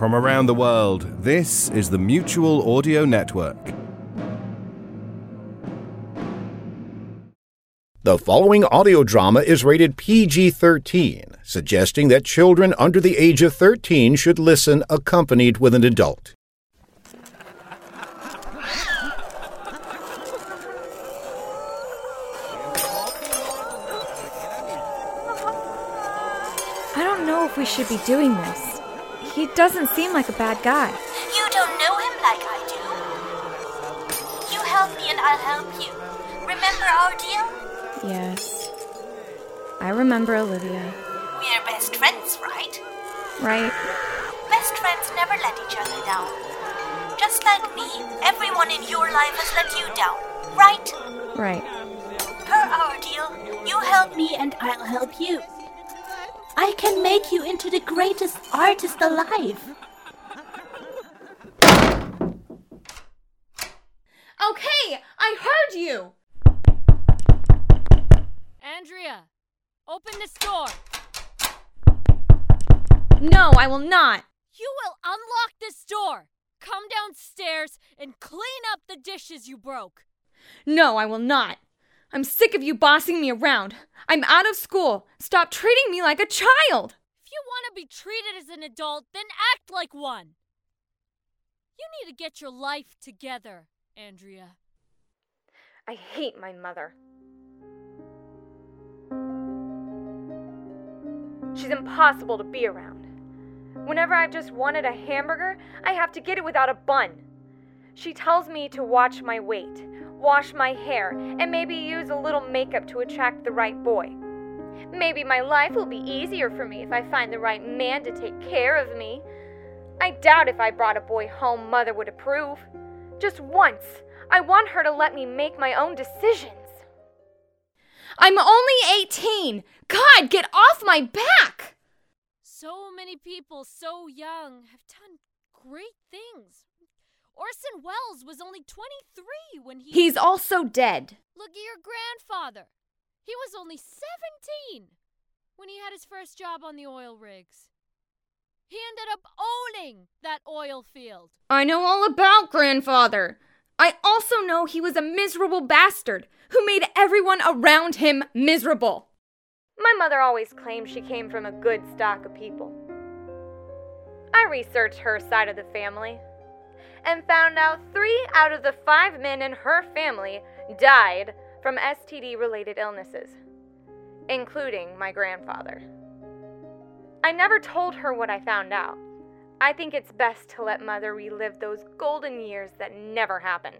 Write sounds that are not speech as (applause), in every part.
From around the world, this is the Mutual Audio Network. The following audio drama is rated PG 13, suggesting that children under the age of 13 should listen accompanied with an adult. I don't know if we should be doing this. He doesn't seem like a bad guy. You don't know him like I do. You help me and I'll help you. Remember our deal? Yes. I remember Olivia. We're best friends, right? Right? Best friends never let each other down. Just like me, everyone in your life has let you down, right? Right. Per our deal, you help me and I'll help you. I can make you into the greatest artist alive. Okay, I heard you! Andrea, open this door. No, I will not! You will unlock this door. Come downstairs and clean up the dishes you broke. No, I will not! I'm sick of you bossing me around. I'm out of school. Stop treating me like a child! If you want to be treated as an adult, then act like one. You need to get your life together, Andrea. I hate my mother. She's impossible to be around. Whenever I've just wanted a hamburger, I have to get it without a bun. She tells me to watch my weight, wash my hair, and maybe use a little makeup to attract the right boy. Maybe my life will be easier for me if I find the right man to take care of me. I doubt if I brought a boy home, Mother would approve. Just once, I want her to let me make my own decisions. I'm only 18! God, get off my back! So many people so young have done great things. Orson Welles was only 23 when he. He's also dead. Look at your grandfather. He was only 17 when he had his first job on the oil rigs. He ended up owning that oil field. I know all about grandfather. I also know he was a miserable bastard who made everyone around him miserable. My mother always claimed she came from a good stock of people. I researched her side of the family and found out three out of the five men in her family died from STD related illnesses, including my grandfather. I never told her what I found out. I think it's best to let Mother relive those golden years that never happened.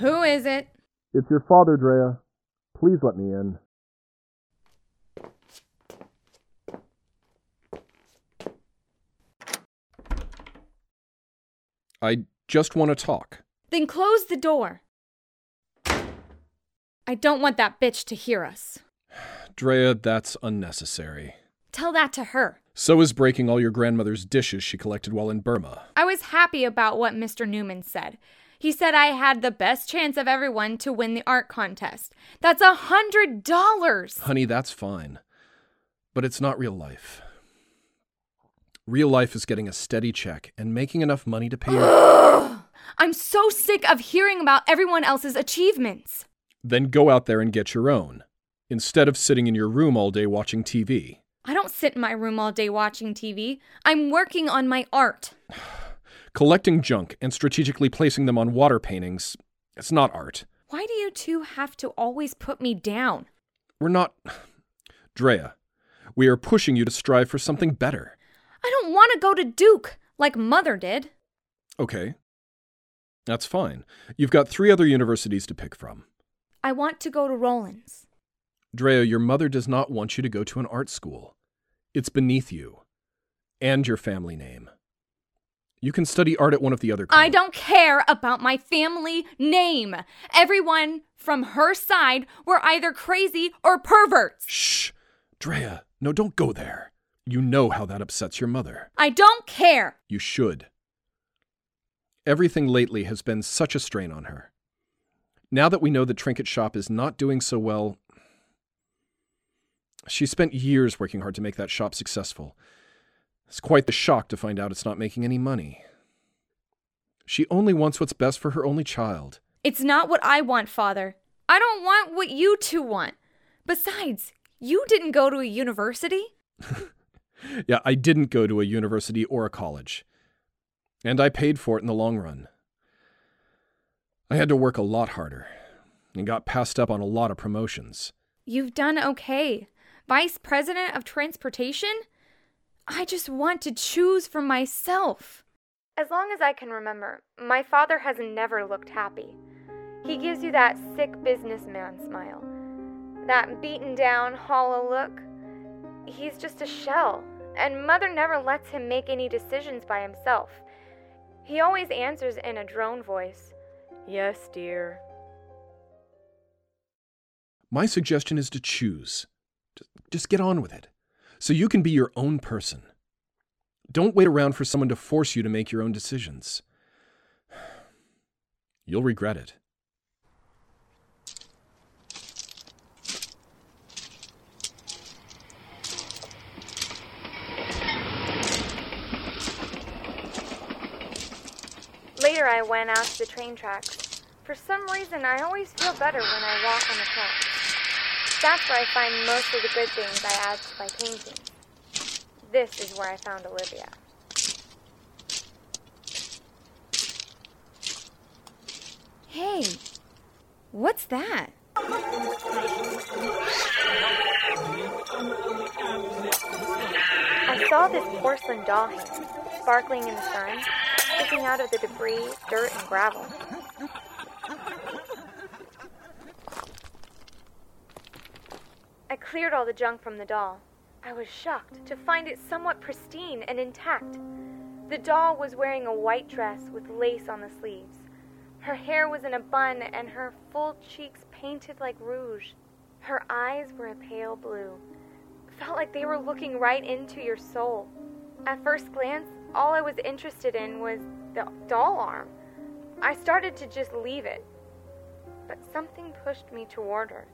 Who is it? It's your father, Drea. Please let me in. I just want to talk. Then close the door. I don't want that bitch to hear us. (sighs) Drea, that's unnecessary. Tell that to her. So is breaking all your grandmother's dishes she collected while in Burma. I was happy about what Mr. Newman said. He said I had the best chance of everyone to win the art contest. That's a hundred dollars! Honey, that's fine. But it's not real life. Real life is getting a steady check and making enough money to pay (gasps) your. I'm so sick of hearing about everyone else's achievements. then go out there and get your own, instead of sitting in your room all day watching TV. I don't sit in my room all day watching TV. I'm working on my art. (sighs) Collecting junk and strategically placing them on water paintings, it's not art. Why do you two have to always put me down? We're not. (sighs) Drea, we are pushing you to strive for something better. Want to go to Duke like Mother did. Okay. That's fine. You've got three other universities to pick from. I want to go to Rollins. Drea, your mother does not want you to go to an art school. It's beneath you. And your family name. You can study art at one of the other I don't care about my family name. Everyone from her side were either crazy or perverts. Shh! Drea, no, don't go there. You know how that upsets your mother. I don't care. You should. Everything lately has been such a strain on her. Now that we know the trinket shop is not doing so well, She spent years working hard to make that shop successful. It's quite the shock to find out it's not making any money. She only wants what's best for her only child. It's not what I want, Father. I don't want what you two want. Besides, you didn't go to a university. (laughs) yeah, I didn't go to a university or a college. And I paid for it in the long run. I had to work a lot harder and got passed up on a lot of promotions. You've done okay. Vice President of Transportation? I just want to choose for myself. As long as I can remember, my father has never looked happy. He gives you that sick businessman smile, that beaten down, hollow look. He's just a shell, and mother never lets him make any decisions by himself. He always answers in a drone voice Yes, dear. My suggestion is to choose. Just get on with it, so you can be your own person. Don't wait around for someone to force you to make your own decisions. (sighs) You'll regret it. Later, I went out to the train tracks. For some reason, I always feel better when I walk on the tracks. That's where I find most of the good things I add to my paintings. This is where I found Olivia. Hey, what's that? I saw this porcelain doll hand, sparkling in the sun, out of the debris, dirt, and gravel. I cleared all the junk from the doll. I was shocked to find it somewhat pristine and intact. The doll was wearing a white dress with lace on the sleeves. Her hair was in a bun and her full cheeks painted like rouge. Her eyes were a pale blue. Felt like they were looking right into your soul. At first glance, all I was interested in was the doll arm. I started to just leave it. But something pushed me toward her.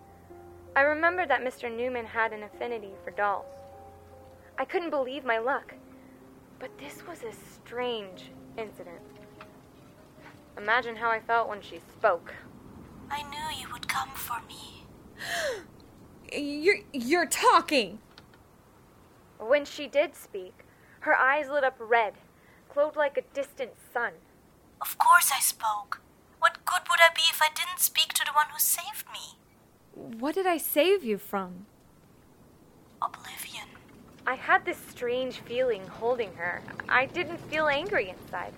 I remembered that Mr. Newman had an affinity for dolls. I couldn't believe my luck. But this was a strange incident. Imagine how I felt when she spoke. I knew you would come for me. (gasps) You're you're talking. When she did speak, her eyes lit up red, glowed like a distant sun. Of course I spoke. What good would I be if I didn't speak to the one who saved me? What did I save you from? Oblivion. I had this strange feeling holding her. I didn't feel angry inside.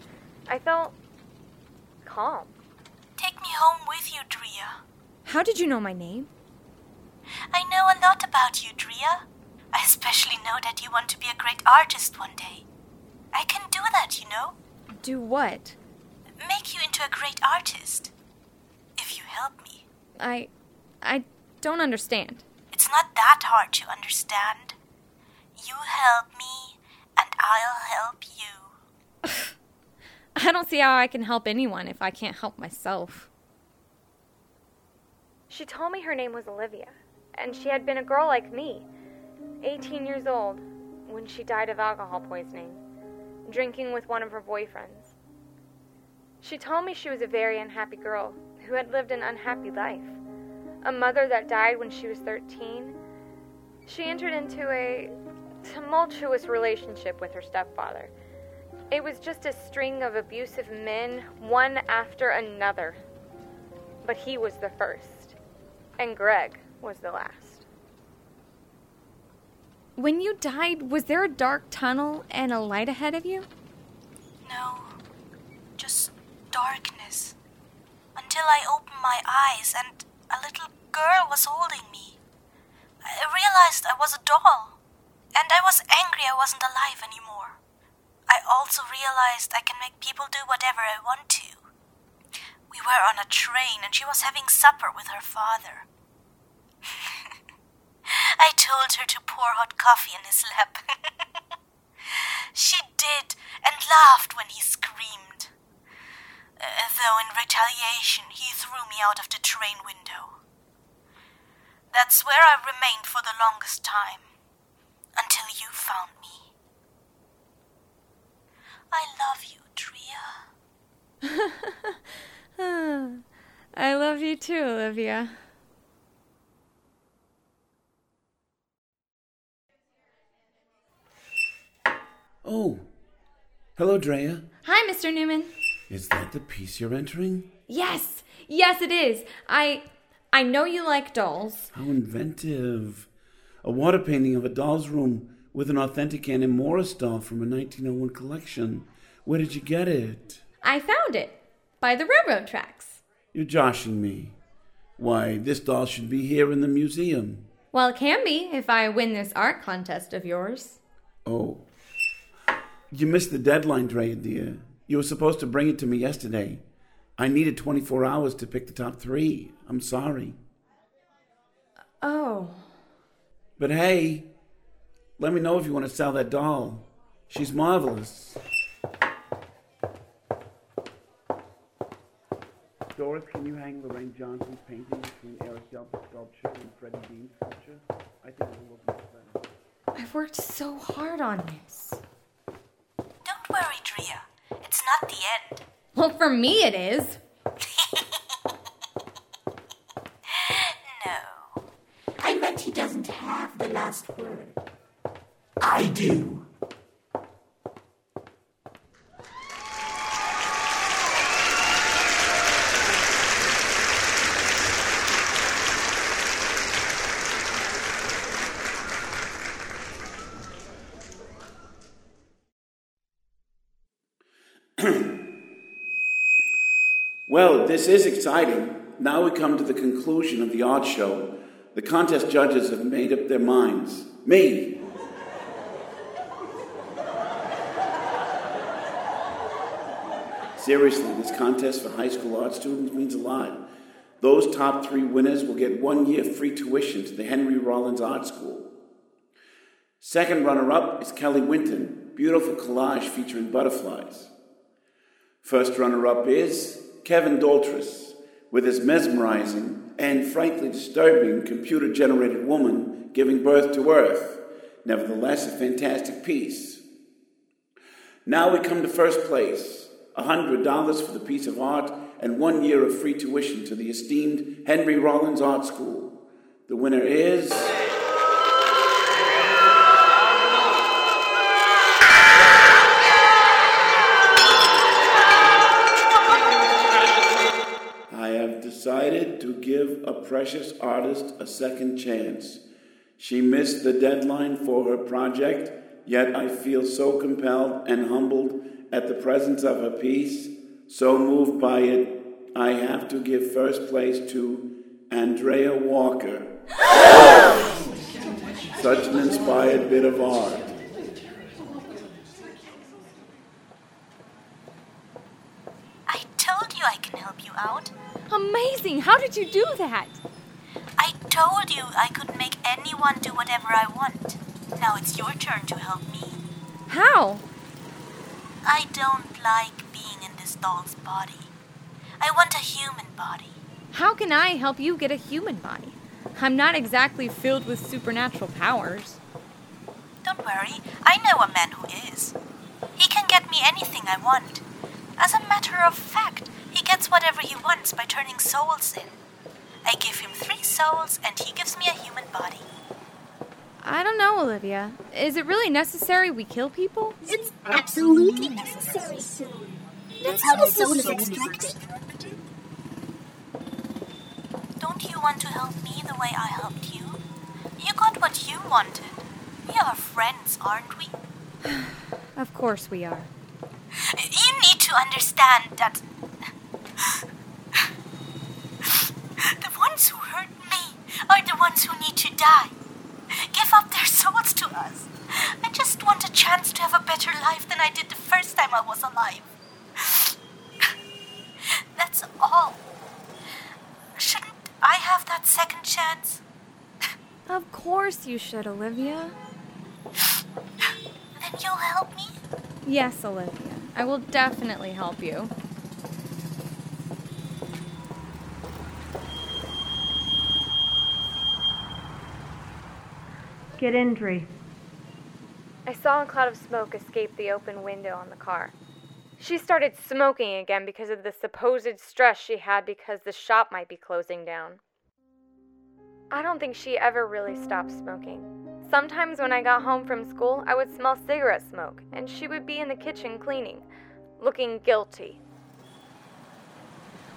I felt calm. Take me home with you, Drea. How did you know my name? I know a lot about you, Drea. I especially know that you want to be a great artist one day. I can do that, you know. Do what? Make you into a great artist. If you help me. I. I don't understand. It's not that hard to understand. You help me, and I'll help you. (laughs) I don't see how I can help anyone if I can't help myself. She told me her name was Olivia, and she had been a girl like me, 18 years old, when she died of alcohol poisoning, drinking with one of her boyfriends. She told me she was a very unhappy girl who had lived an unhappy life. A mother that died when she was 13. She entered into a tumultuous relationship with her stepfather. It was just a string of abusive men, one after another. But he was the first, and Greg was the last. When you died, was there a dark tunnel and a light ahead of you? No, just darkness. Until I opened my eyes and a little girl was holding me. I realized I was a doll, and I was angry I wasn't alive anymore. I also realized I can make people do whatever I want to. We were on a train and she was having supper with her father. (laughs) I told her to pour hot coffee in his lap. (laughs) she did and laughed when he screamed. Uh, though in retaliation, he threw me out of the train window. That's where I remained for the longest time. Until you found me. I love you, Drea. (laughs) I love you too, Olivia. Oh, hello, Drea. Hi, Mr. Newman. Is that the piece you're entering? Yes, yes, it is. I. I know you like dolls. How inventive. A water painting of a doll's room with an authentic Annie Morris doll from a 1901 collection. Where did you get it? I found it by the railroad tracks. You're joshing me. Why, this doll should be here in the museum. Well, it can be if I win this art contest of yours. Oh. You missed the deadline, Drea, dear. You were supposed to bring it to me yesterday. I needed 24 hours to pick the top three. I'm sorry. Oh. But hey, let me know if you want to sell that doll. She's marvelous. Doris, can you hang Lorraine Johnson's painting between Eric Delp's sculpture and Freddie Dean's sculpture? I think it will look much better. I've worked so hard on this. Don't worry, Drea. It's not the end. Well, for me it is. No. I bet he doesn't have the last word. I do. Well, this is exciting. Now we come to the conclusion of the art show. The contest judges have made up their minds. Me. Seriously, this contest for high school art students means a lot. Those top three winners will get one year free tuition to the Henry Rollins Art School. Second runner up is Kelly Winton, beautiful collage featuring butterflies. First runner up is Kevin Doltris, with his mesmerizing and frankly disturbing computer generated woman giving birth to Earth. Nevertheless, a fantastic piece. Now we come to first place $100 for the piece of art and one year of free tuition to the esteemed Henry Rollins Art School. The winner is. I have decided to give a precious artist a second chance. She missed the deadline for her project, yet I feel so compelled and humbled at the presence of her piece, so moved by it, I have to give first place to Andrea Walker. (laughs) Such an inspired bit of art. I told you I can help you out. Amazing! How did you do that? I told you I could make anyone do whatever I want. Now it's your turn to help me. How? I don't like being in this doll's body. I want a human body. How can I help you get a human body? I'm not exactly filled with supernatural powers. Don't worry, I know a man who is. He can get me anything I want. As a matter of fact, he gets whatever he wants by turning souls in. I give him three souls, and he gives me a human body. I don't know, Olivia. Is it really necessary we kill people? It's absolutely necessary. That's how the soul is extracted. Don't you want to help me the way I helped you? You got what you wanted. We are friends, aren't we? (sighs) Of course we are. You need to understand that. The ones who hurt me are the ones who need to die. Give up their souls to us. I just want a chance to have a better life than I did the first time I was alive. (sighs) That's all. Shouldn't I have that second chance? (sighs) Of course you should, Olivia. (sighs) Then you'll help me? Yes, Olivia. I will definitely help you. Get in, I saw a cloud of smoke escape the open window on the car. She started smoking again because of the supposed stress she had because the shop might be closing down. I don't think she ever really stopped smoking. Sometimes when I got home from school, I would smell cigarette smoke, and she would be in the kitchen cleaning, looking guilty.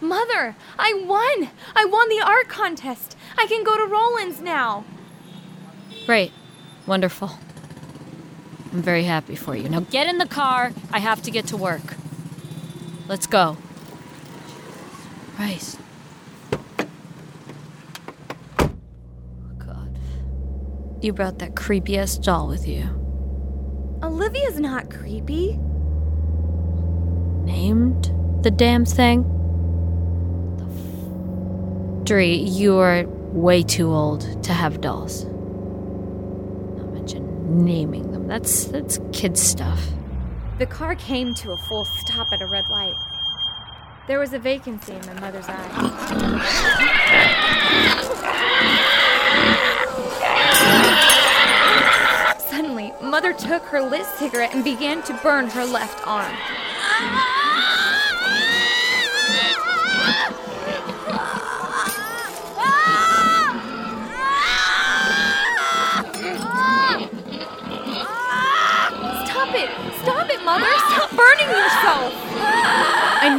Mother, I won! I won the art contest! I can go to Rollins now! Great. Wonderful. I'm very happy for you. Now get in the car. I have to get to work. Let's go. Christ. Oh, God. You brought that creepy ass doll with you. Olivia's not creepy. Named the damn thing? The f- Dree, you are way too old to have dolls. Naming them. That's that's kid stuff. The car came to a full stop at a red light. There was a vacancy in my mother's eye. Suddenly, Mother took her lit cigarette and began to burn her left arm.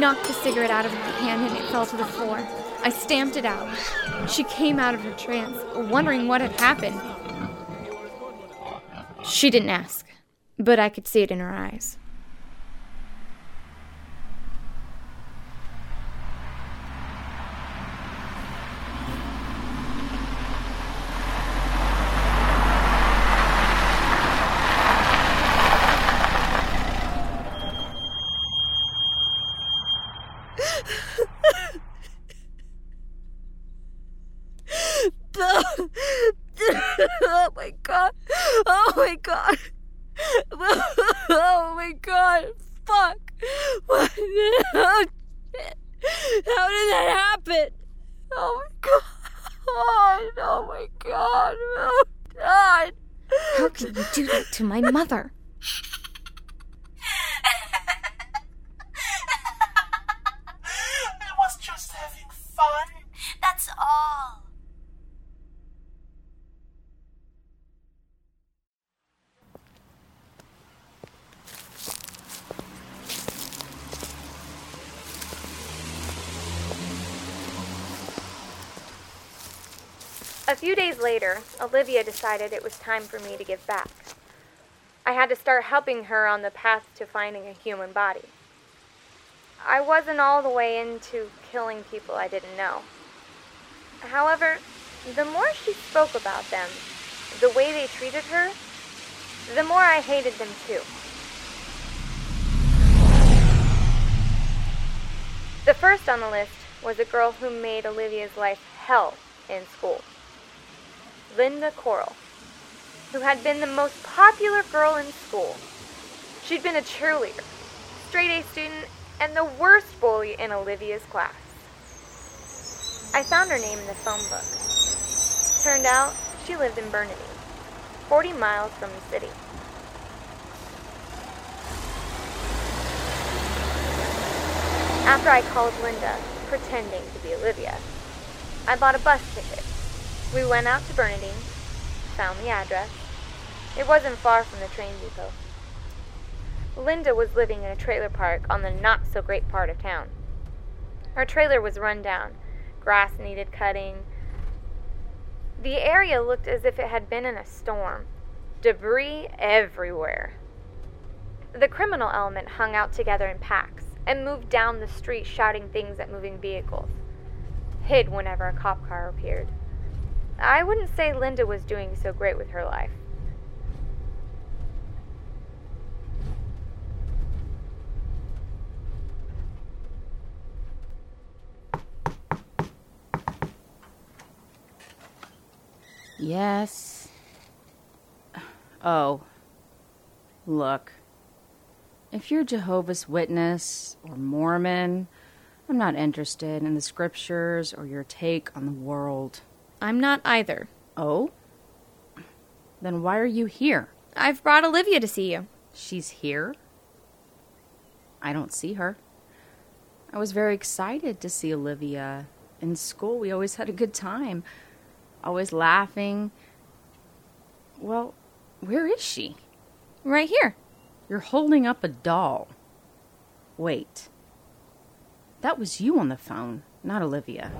Knocked the cigarette out of her hand and it fell to the floor. I stamped it out. She came out of her trance, wondering what had happened. She didn't ask, but I could see it in her eyes. Oh my god. Oh my god. Oh my god. Fuck. What? Oh, shit. How did that happen? Oh my god. Oh my god. Oh god. How can you do that to my mother? (laughs) I was just having fun. That's all. A few days later, Olivia decided it was time for me to give back. I had to start helping her on the path to finding a human body. I wasn't all the way into killing people I didn't know. However, the more she spoke about them, the way they treated her, the more I hated them too. The first on the list was a girl who made Olivia's life hell in school. Linda Coral, who had been the most popular girl in school. She'd been a cheerleader, straight A student, and the worst bully in Olivia's class. I found her name in the phone book. Turned out she lived in Burnaby, 40 miles from the city. After I called Linda, pretending to be Olivia, I bought a bus ticket. We went out to Bernadine, found the address. It wasn't far from the train depot. Linda was living in a trailer park on the not so great part of town. Her trailer was run down, grass needed cutting. The area looked as if it had been in a storm, debris everywhere. The criminal element hung out together in packs and moved down the street shouting things at moving vehicles, hid whenever a cop car appeared. I wouldn't say Linda was doing so great with her life. Yes. Oh. Look. If you're Jehovah's Witness or Mormon, I'm not interested in the scriptures or your take on the world. I'm not either. Oh? Then why are you here? I've brought Olivia to see you. She's here? I don't see her. I was very excited to see Olivia. In school, we always had a good time, always laughing. Well, where is she? Right here. You're holding up a doll. Wait. That was you on the phone, not Olivia.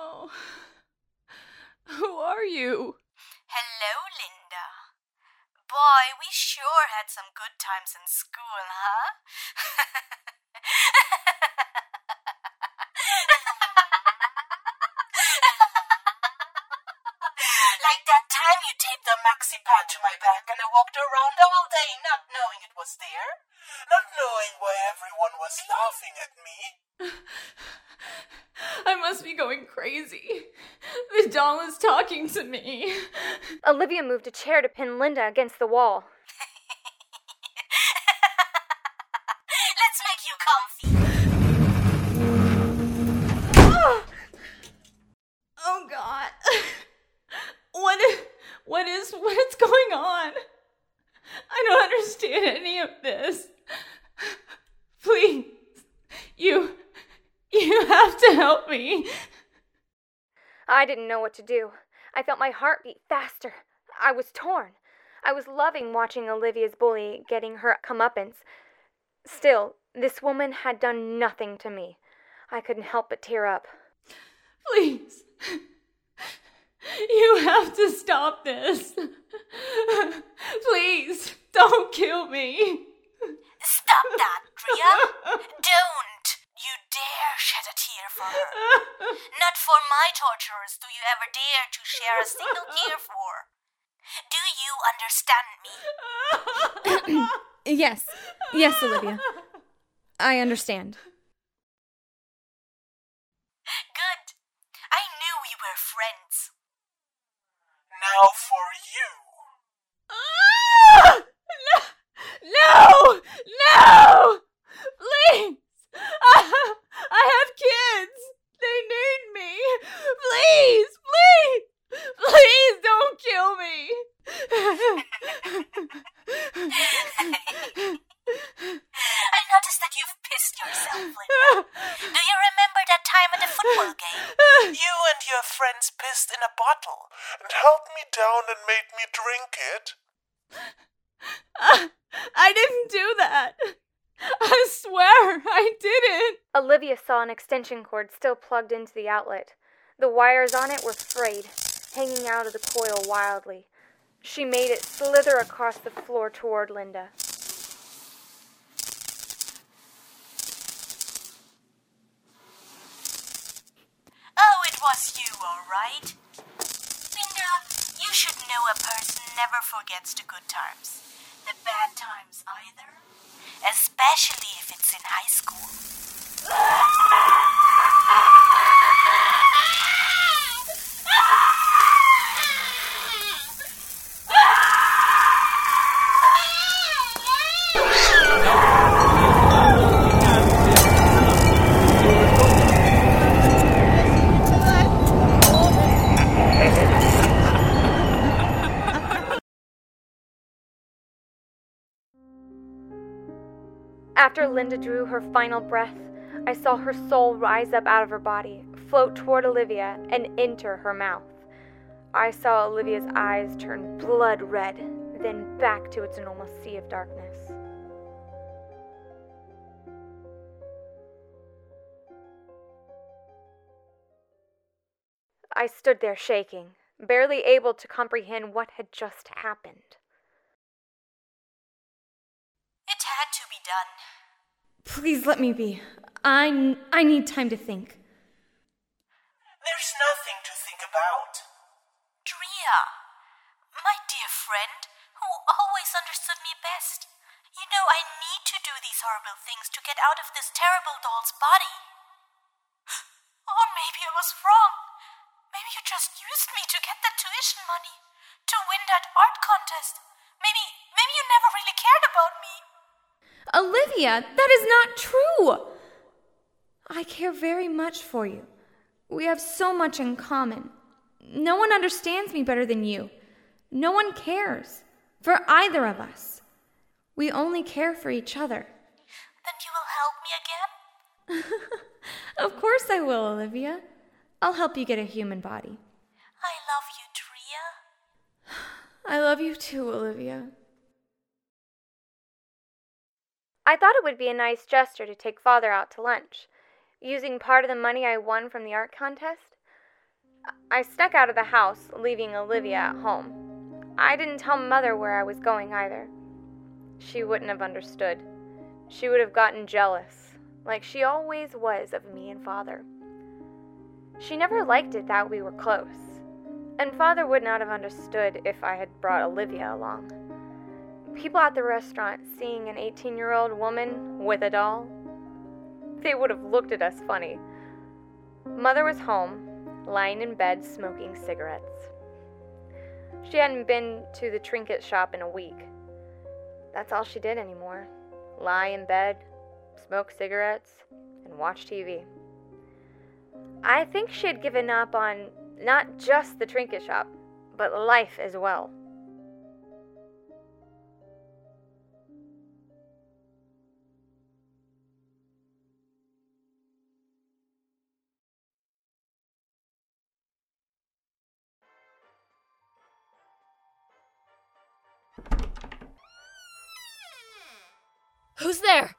Oh. Who are you? Hello, Linda. Boy, we sure had some good times in school, huh? like that time you taped the maxi pad to my back and I walked around all day not knowing it was there. Not knowing why everyone was laughing at me. I must be going crazy. The doll is talking to me. Olivia moved a chair to pin Linda against the wall. What is what is going on? I don't understand any of this. Please. You you have to help me. I didn't know what to do. I felt my heart beat faster. I was torn. I was loving watching Olivia's bully getting her comeuppance. Still, this woman had done nothing to me. I couldn't help but tear up. Please. (laughs) You have to stop this. (laughs) Please, don't kill me. Stop that, Drea. Don't you dare shed a tear for her. Not for my torturers do you ever dare to share a single tear for. Do you understand me? (coughs) Yes. Yes, Olivia. I understand. Good. I knew we were friends. Now for you. Ah! No! No! Please! I, I have kids! They need me! Please! Please! Please don't kill me! I noticed that you've pissed yourself, Linda. Do you remember that time at the football game? You and your friends pissed in a bottle and held me down and made me drink it. (laughs) I didn't do that! I swear I didn't! Olivia saw an extension cord still plugged into the outlet. The wires on it were frayed, hanging out of the coil wildly. She made it slither across the floor toward Linda. Oh, it was you, all right. Linda, you should know a person never forgets the good times. The bad times either. Especially if it's in high school. (laughs) After Linda drew her final breath, I saw her soul rise up out of her body, float toward Olivia, and enter her mouth. I saw Olivia's eyes turn blood red, then back to its normal sea of darkness. I stood there shaking, barely able to comprehend what had just happened. It had to be done. Please let me be. I, I need time to think. There's nothing to think about. Drea, my dear friend, who always understood me best. You know I need to do these horrible things to get out of this terrible doll's body. Or maybe I was wrong. Maybe you just used me to get that tuition money, to win that art contest. Maybe, maybe you never really cared about me. Olivia, that is not true! I care very much for you. We have so much in common. No one understands me better than you. No one cares for either of us. We only care for each other. Then you will help me again? (laughs) of course I will, Olivia. I'll help you get a human body. I love you, Drea. (sighs) I love you too, Olivia. I thought it would be a nice gesture to take Father out to lunch, using part of the money I won from the art contest. I snuck out of the house, leaving Olivia at home. I didn't tell Mother where I was going either. She wouldn't have understood. She would have gotten jealous, like she always was of me and Father. She never liked it that we were close, and Father would not have understood if I had brought Olivia along. People at the restaurant seeing an 18 year old woman with a doll, they would have looked at us funny. Mother was home, lying in bed smoking cigarettes. She hadn't been to the trinket shop in a week. That's all she did anymore lie in bed, smoke cigarettes, and watch TV. I think she had given up on not just the trinket shop, but life as well. There?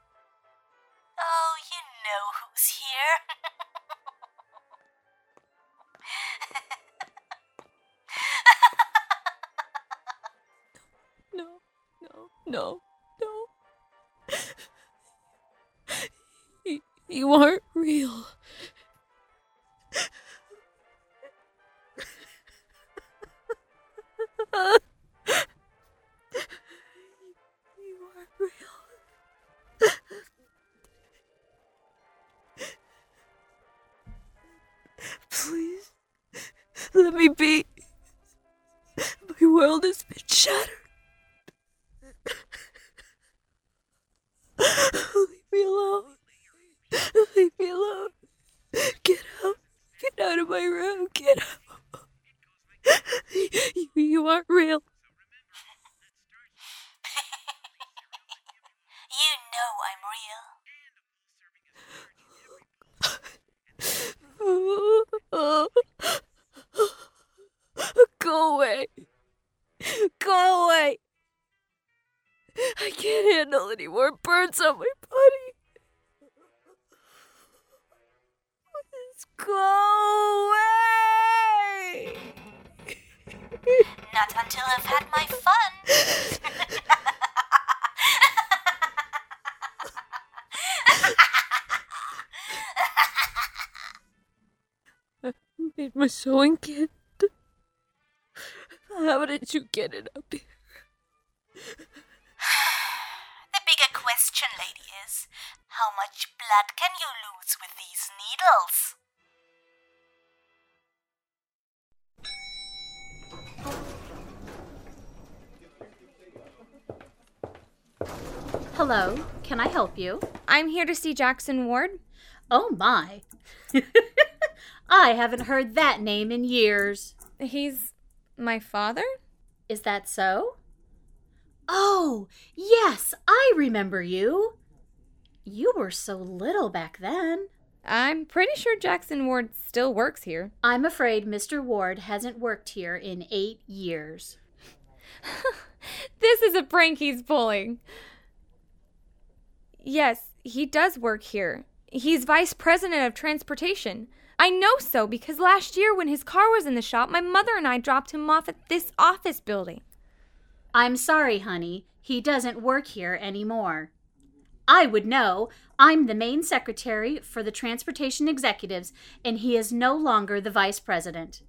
Is how much blood can you lose with these needles? Hello, can I help you? I'm here to see Jackson Ward. Oh my. (laughs) I haven't heard that name in years. He's my father? Is that so? Oh, yes, I remember you. You were so little back then. I'm pretty sure Jackson Ward still works here. I'm afraid Mr. Ward hasn't worked here in eight years. (laughs) this is a prank he's pulling. Yes, he does work here. He's vice president of transportation. I know so because last year when his car was in the shop, my mother and I dropped him off at this office building. I'm sorry, honey. He doesn't work here anymore. I would know. I'm the main secretary for the transportation executives, and he is no longer the vice president.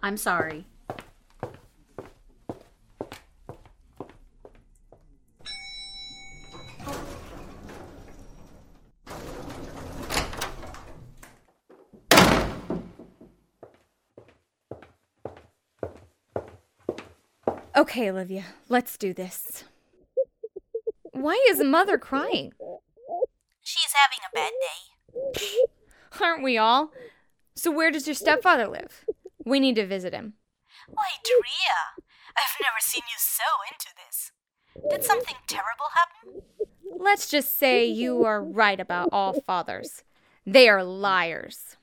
I'm sorry. Okay, Olivia, let's do this. Why is mother crying? She's having a bad day. Aren't we all? So, where does your stepfather live? We need to visit him. Why, Drea, I've never seen you so into this. Did something terrible happen? Let's just say you are right about all fathers. They are liars.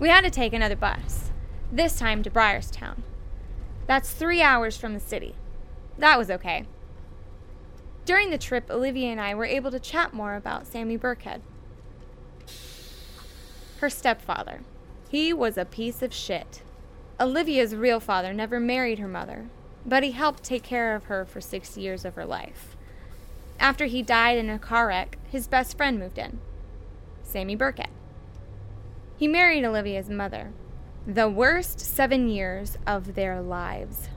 We had to take another bus, this time to Briarstown. That's three hours from the city. That was okay. During the trip, Olivia and I were able to chat more about Sammy Burkhead. Her stepfather. He was a piece of shit. Olivia's real father never married her mother, but he helped take care of her for six years of her life. After he died in a car wreck, his best friend moved in Sammy Burkhead. He married Olivia's mother. The worst seven years of their lives.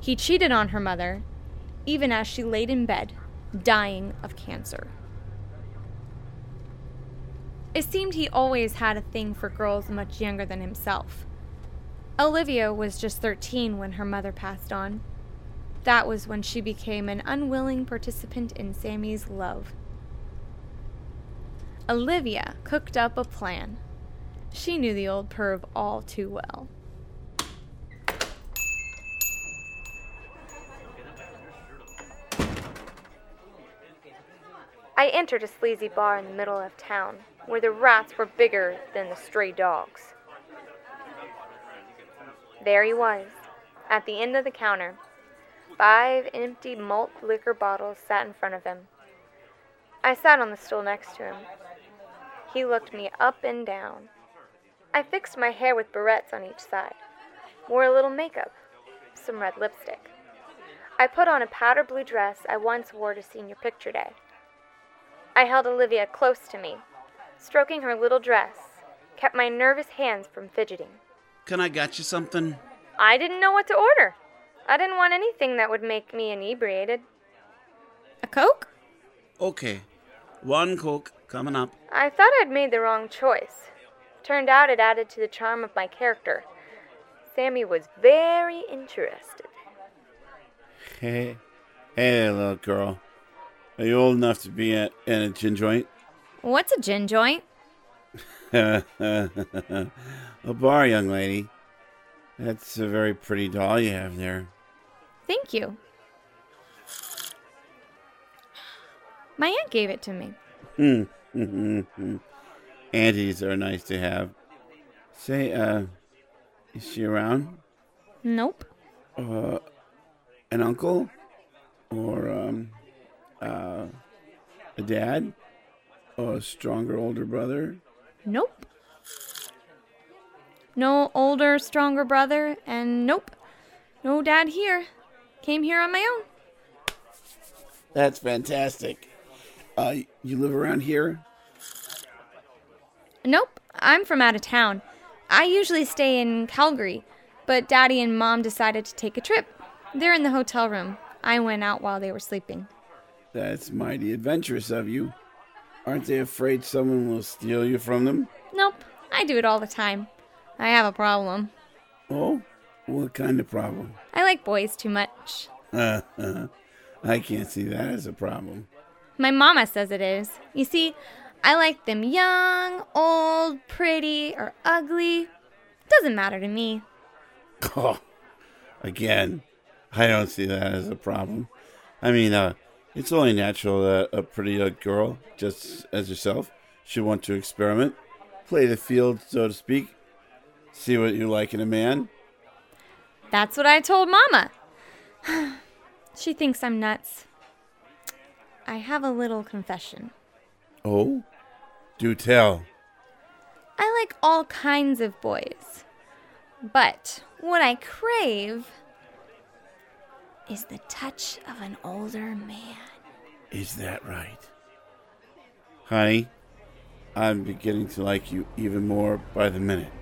He cheated on her mother, even as she laid in bed, dying of cancer. It seemed he always had a thing for girls much younger than himself. Olivia was just 13 when her mother passed on. That was when she became an unwilling participant in Sammy's love. Olivia cooked up a plan. She knew the old perv all too well. I entered a sleazy bar in the middle of town, where the rats were bigger than the stray dogs. There he was, at the end of the counter. Five empty malt liquor bottles sat in front of him. I sat on the stool next to him. He looked me up and down. I fixed my hair with barrettes on each side, wore a little makeup, some red lipstick. I put on a powder blue dress I once wore to senior picture day. I held Olivia close to me, stroking her little dress, kept my nervous hands from fidgeting. Can I get you something? I didn't know what to order. I didn't want anything that would make me inebriated. A Coke? Okay. One Coke coming up. I thought I'd made the wrong choice. Turned out it added to the charm of my character. Sammy was very interested. Hey, hey, little girl. Are you old enough to be at, in a gin joint? What's a gin joint? (laughs) a bar, young lady. That's a very pretty doll you have there. Thank you. My aunt gave it to me. Mm. (laughs) Aunties are nice to have. Say, uh, is she around? Nope. Uh, an uncle? Or, um, uh, a dad? Or a stronger older brother? Nope. No older, stronger brother, and nope. No dad here. Came here on my own. That's fantastic. Uh, you live around here? Nope. I'm from out of town. I usually stay in Calgary, but Daddy and Mom decided to take a trip. They're in the hotel room. I went out while they were sleeping. That's mighty adventurous of you. Aren't they afraid someone will steal you from them? Nope. I do it all the time. I have a problem. Oh? What kind of problem? I like boys too much. (laughs) I can't see that as a problem. My mama says it is. You see, I like them young, old, pretty, or ugly. Doesn't matter to me. (laughs) Oh, again, I don't see that as a problem. I mean, uh, it's only natural that a pretty girl, just as yourself, should want to experiment, play the field, so to speak, see what you like in a man. That's what I told Mama. (sighs) she thinks I'm nuts. I have a little confession. Oh? Do tell. I like all kinds of boys. But what I crave is the touch of an older man. Is that right? Honey, I'm beginning to like you even more by the minute.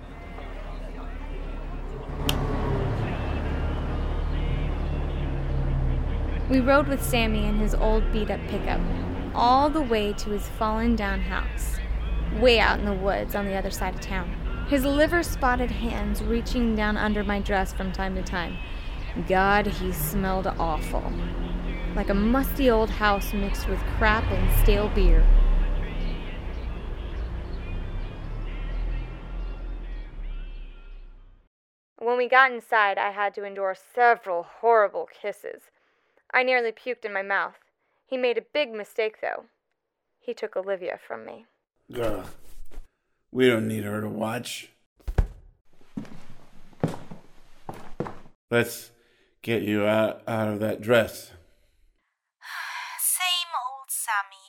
We rode with Sammy in his old beat up pickup all the way to his fallen down house, way out in the woods on the other side of town. His liver spotted hands reaching down under my dress from time to time. God, he smelled awful. Like a musty old house mixed with crap and stale beer. When we got inside, I had to endure several horrible kisses. I nearly puked in my mouth. He made a big mistake, though. He took Olivia from me. Ugh. We don't need her to watch. Let's get you out, out of that dress. (sighs) Same old Sammy.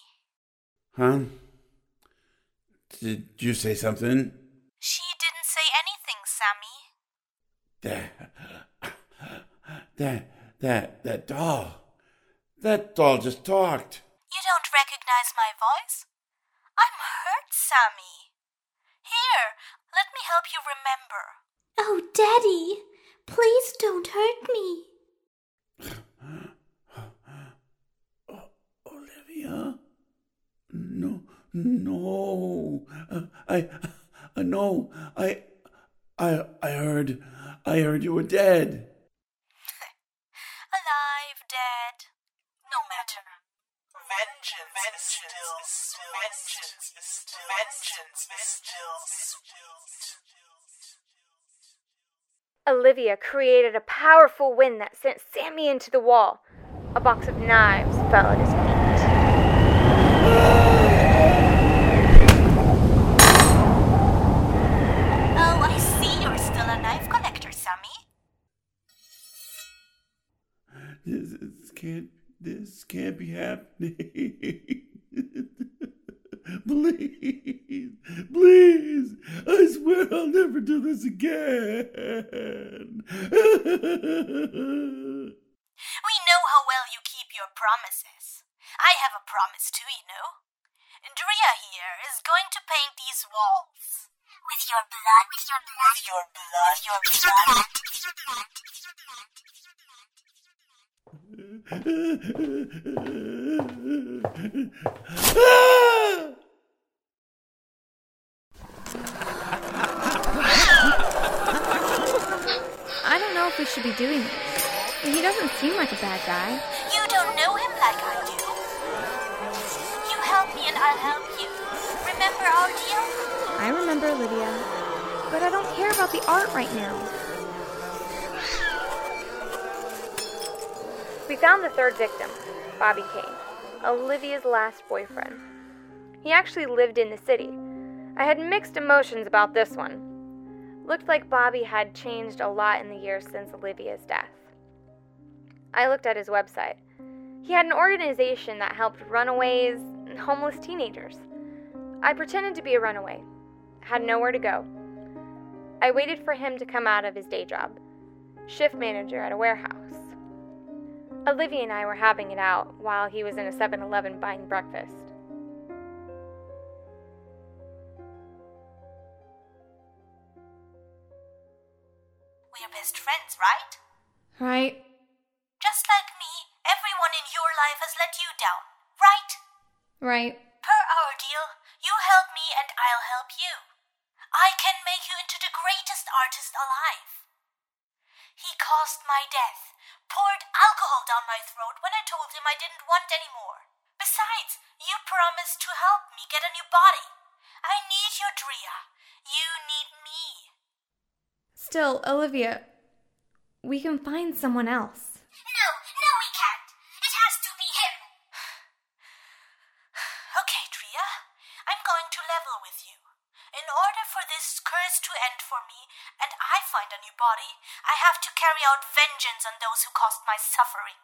Huh? Did you say something? She didn't say anything, Sammy. That, (laughs) that, that, that doll. That doll just talked. You don't recognize my voice? I'm hurt, Sammy. Here, let me help you remember. Oh, Daddy, please don't hurt me. (gasps) Olivia? No, no. Uh, I, uh, no, I, I, I heard, I heard you were dead. (laughs) Alive, dead. No matter. Vengeance, vengeance, still, vengeance, still, vengeance, still, Olivia created a powerful wind that sent Sammy into the wall. A box of knives fell at his feet. Oh, I see you're still a knife collector, Sammy. This, this can't, this can't be happening. (laughs) please, please, I swear I'll never do this again. We know how well you keep your promises. I have a promise too, you know. Drea here is going to paint these walls. With your blood, with your blood, with your blood, your blood. I don't know if we should be doing this. He doesn't seem like a bad guy. You don't know him like I do. You help me and I'll help you. Remember our deal? I remember Olivia, but I don't care about the art right now. We found the third victim, Bobby Kane, Olivia's last boyfriend. He actually lived in the city. I had mixed emotions about this one. Looked like Bobby had changed a lot in the years since Olivia's death. I looked at his website. He had an organization that helped runaways and homeless teenagers. I pretended to be a runaway, had nowhere to go. I waited for him to come out of his day job, shift manager at a warehouse. Olivia and I were having it out while he was in a 7 Eleven buying breakfast. We're best friends, right? Right? Just like me, everyone in your life has let you down, right? Right. Per our deal, you help me and I'll help you. I can make you into the greatest artist alive. He caused my death, poured alcohol down my throat when I told him I didn't want any more. Besides, you promised to help me get a new body. I need you, Drea. You need me. Still, Olivia, we can find someone else. No, no, we can't. It has to be him. okay, Drea. I'm going to level with you. In order for this curse to end for me and I find a new body, I have to carry out vengeance on those who caused my suffering.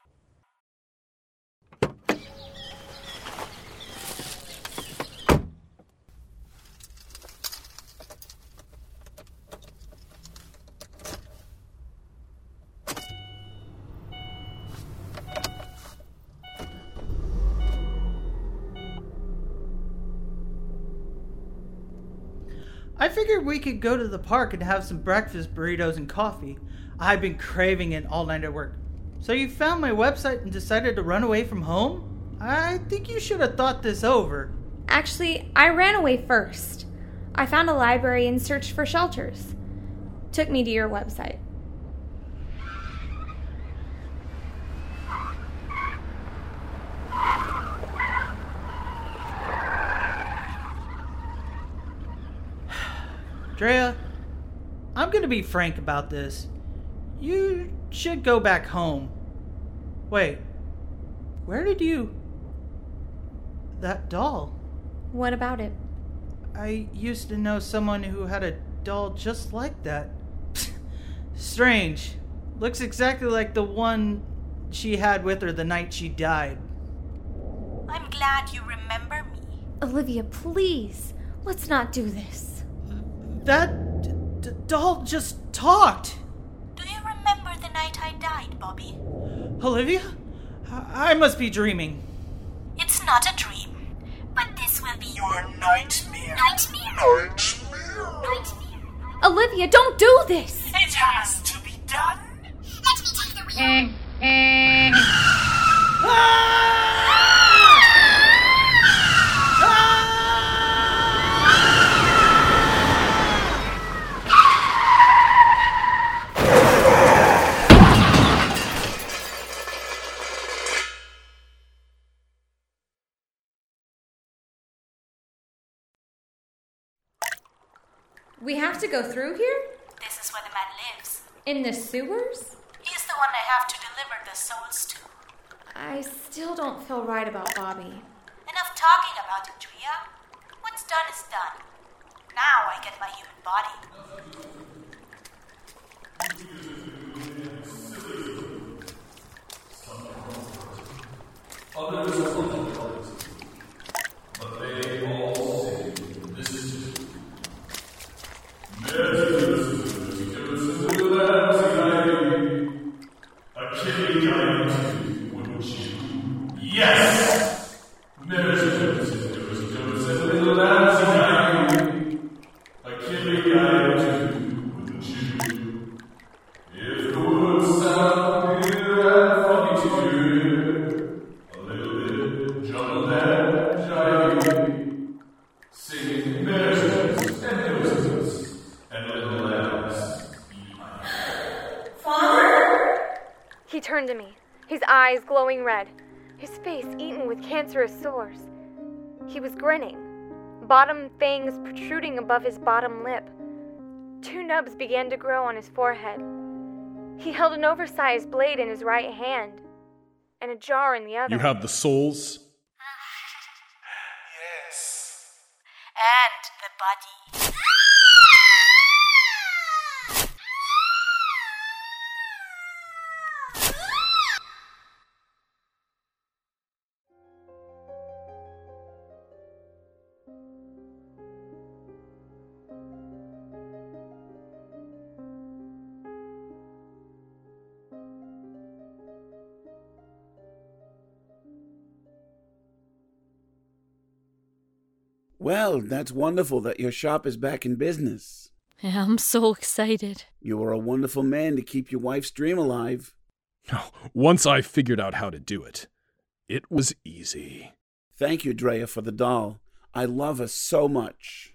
I we could go to the park and have some breakfast, burritos, and coffee. I've been craving it all night at work. So you found my website and decided to run away from home? I think you should have thought this over. Actually, I ran away first. I found a library and searched for shelters. Took me to your website. Drea, I'm gonna be frank about this. You should go back home. Wait, where did you. That doll? What about it? I used to know someone who had a doll just like that. (laughs) Strange. Looks exactly like the one she had with her the night she died. I'm glad you remember me. Olivia, please. Let's not do this. That d- d- doll just talked. Do you remember the night I died, Bobby? Olivia? I, I must be dreaming. It's not a dream. But this will be your nightmare. Nightmare. Nightmare. Nightmare. Olivia, don't do this! It has to be done. Let me take the wheel. We have to go through here? This is where the man lives. In the sewers? He's the one I have to deliver the souls to. I still don't feel right about Bobby. Enough talking about it, Drea. What's done is done. Now I get my human body. Yes! Face eaten with cancerous sores. He was grinning, bottom fangs protruding above his bottom lip. Two nubs began to grow on his forehead. He held an oversized blade in his right hand and a jar in the other. You have the souls? Well, that's wonderful that your shop is back in business. Yeah, I'm so excited. You are a wonderful man to keep your wife's dream alive. Once I figured out how to do it, it was easy. Thank you, Drea, for the doll. I love her so much.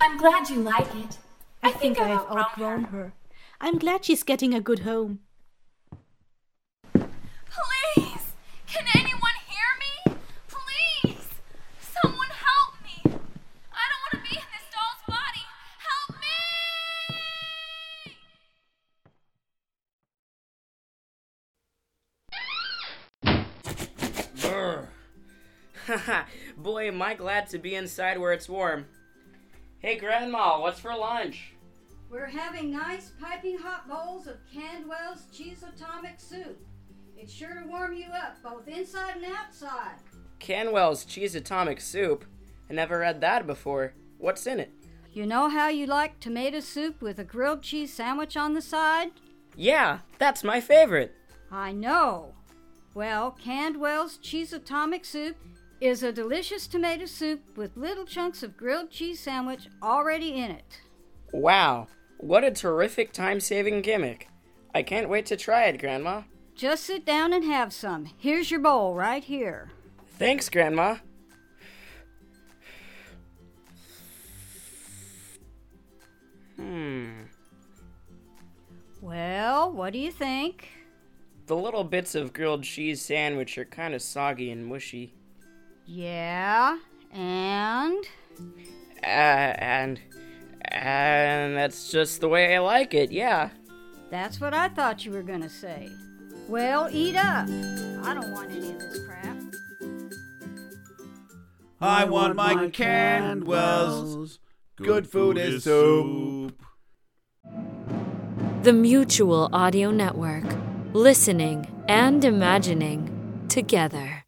I'm glad you like it. I think I've I've outgrown her. I'm glad she's getting a good home. Boy, am I glad to be inside where it's warm. Hey, Grandma, what's for lunch? We're having nice piping hot bowls of Candwell's cheese atomic soup. It's sure to warm you up both inside and outside. Candwell's Cheese Atomic Soup. I never read that before. What's in it? You know how you like tomato soup with a grilled cheese sandwich on the side? Yeah, that's my favorite. I know. Well, Candwell's Cheese Atomic Soup is a delicious tomato soup with little chunks of grilled cheese sandwich already in it. Wow, what a terrific time saving gimmick. I can't wait to try it, Grandma. just sit down and have some. Here's your bowl right here. Thanks, Grandma. Hmm. Well, what do you think? The little bits of grilled cheese sandwich are kind of soggy and mushy. Yeah, and? Uh, and. And that's just the way I like it, yeah. That's what I thought you were gonna say. Well, eat up. I don't want any of this crap. I want my Candwells. Good food is soup. The Mutual Audio Network. Listening and imagining together.